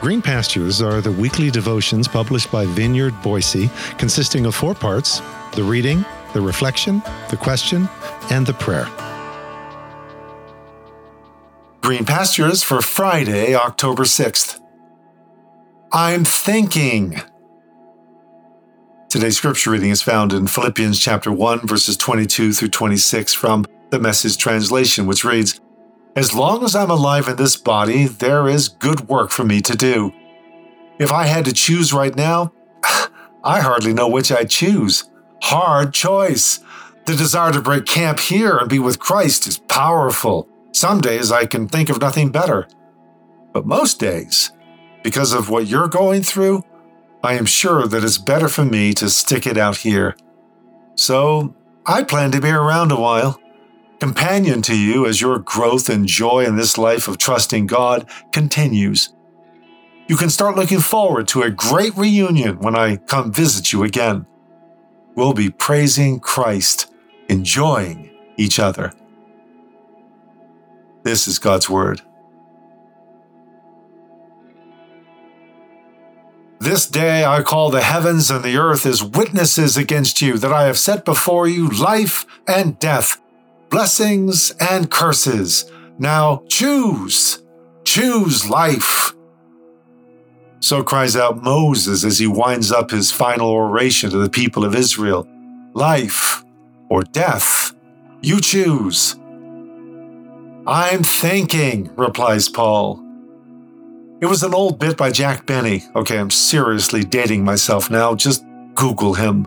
Green Pastures are the weekly devotions published by Vineyard Boise, consisting of four parts the reading, the reflection, the question, and the prayer. Green Pastures for Friday, October 6th. I'm thinking. Today's scripture reading is found in Philippians chapter 1, verses 22 through 26 from the Message translation, which reads, as long as I'm alive in this body, there is good work for me to do. If I had to choose right now, I hardly know which I'd choose. Hard choice. The desire to break camp here and be with Christ is powerful. Some days I can think of nothing better. But most days, because of what you're going through, I am sure that it's better for me to stick it out here. So I plan to be around a while companion to you as your growth and joy in this life of trusting God continues. You can start looking forward to a great reunion when I come visit you again. We'll be praising Christ, enjoying each other. This is God's Word. This day I call the heavens and the earth as witnesses against you that I have set before you life and death blessings and curses. Now choose, choose life. So cries out Moses as he winds up his final oration to the people of Israel Life or death, you choose. I'm thinking, replies Paul. It was an old bit by Jack Benny. Okay, I'm seriously dating myself now. Just Google him.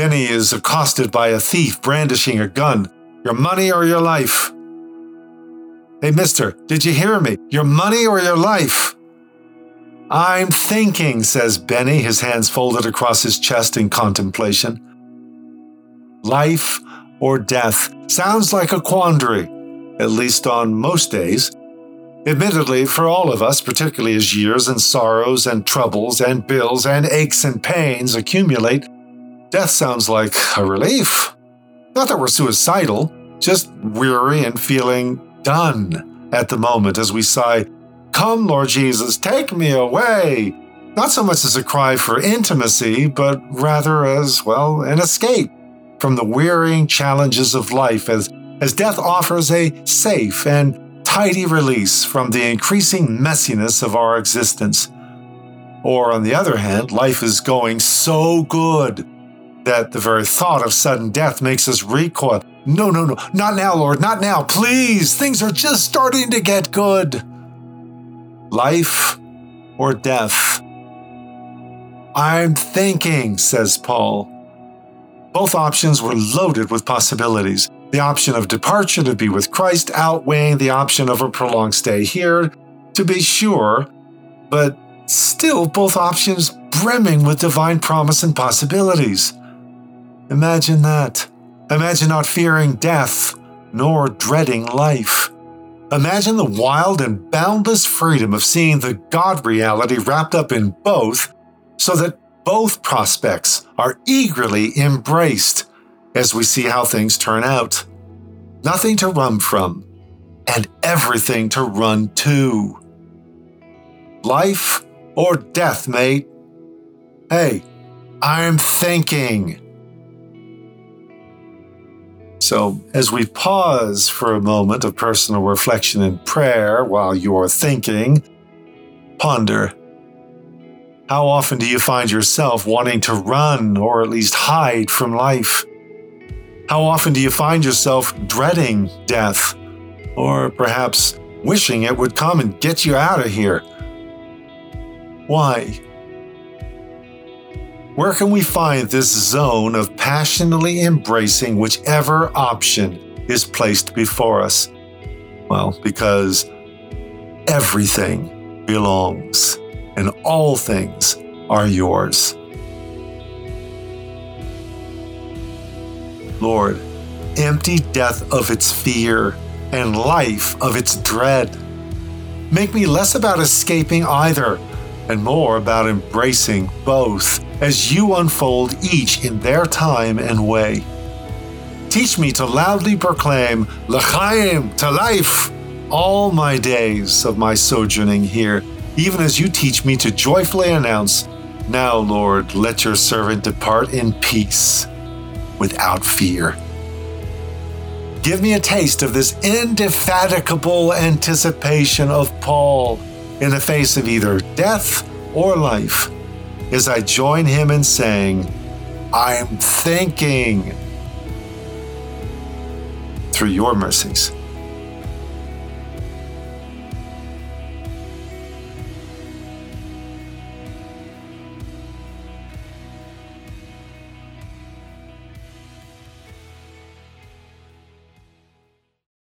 Benny is accosted by a thief brandishing a gun. Your money or your life? Hey, mister, did you hear me? Your money or your life? I'm thinking, says Benny, his hands folded across his chest in contemplation. Life or death sounds like a quandary, at least on most days. Admittedly, for all of us, particularly as years and sorrows and troubles and bills and aches and pains accumulate, Death sounds like a relief. Not that we're suicidal, just weary and feeling done at the moment as we sigh, Come, Lord Jesus, take me away. Not so much as a cry for intimacy, but rather as, well, an escape from the wearying challenges of life as, as death offers a safe and tidy release from the increasing messiness of our existence. Or, on the other hand, life is going so good that the very thought of sudden death makes us recoil. No, no, no, not now, Lord, not now, please. Things are just starting to get good. Life or death? I'm thinking, says Paul. Both options were loaded with possibilities. The option of departure to be with Christ outweighing the option of a prolonged stay here, to be sure, but still both options brimming with divine promise and possibilities. Imagine that. Imagine not fearing death nor dreading life. Imagine the wild and boundless freedom of seeing the God reality wrapped up in both so that both prospects are eagerly embraced as we see how things turn out. Nothing to run from and everything to run to. Life or death, mate? Hey, I'm thinking. So, as we pause for a moment of personal reflection and prayer while you're thinking, ponder how often do you find yourself wanting to run or at least hide from life? How often do you find yourself dreading death or perhaps wishing it would come and get you out of here? Why? Where can we find this zone of passionately embracing whichever option is placed before us? Well, because everything belongs and all things are yours. Lord, empty death of its fear and life of its dread. Make me less about escaping either and more about embracing both as you unfold each in their time and way. Teach me to loudly proclaim L'chaim to life all my days of my sojourning here, even as you teach me to joyfully announce, Now, Lord, let your servant depart in peace without fear. Give me a taste of this indefatigable anticipation of Paul in the face of either death or life as I join him in saying, I'm thinking through your mercies.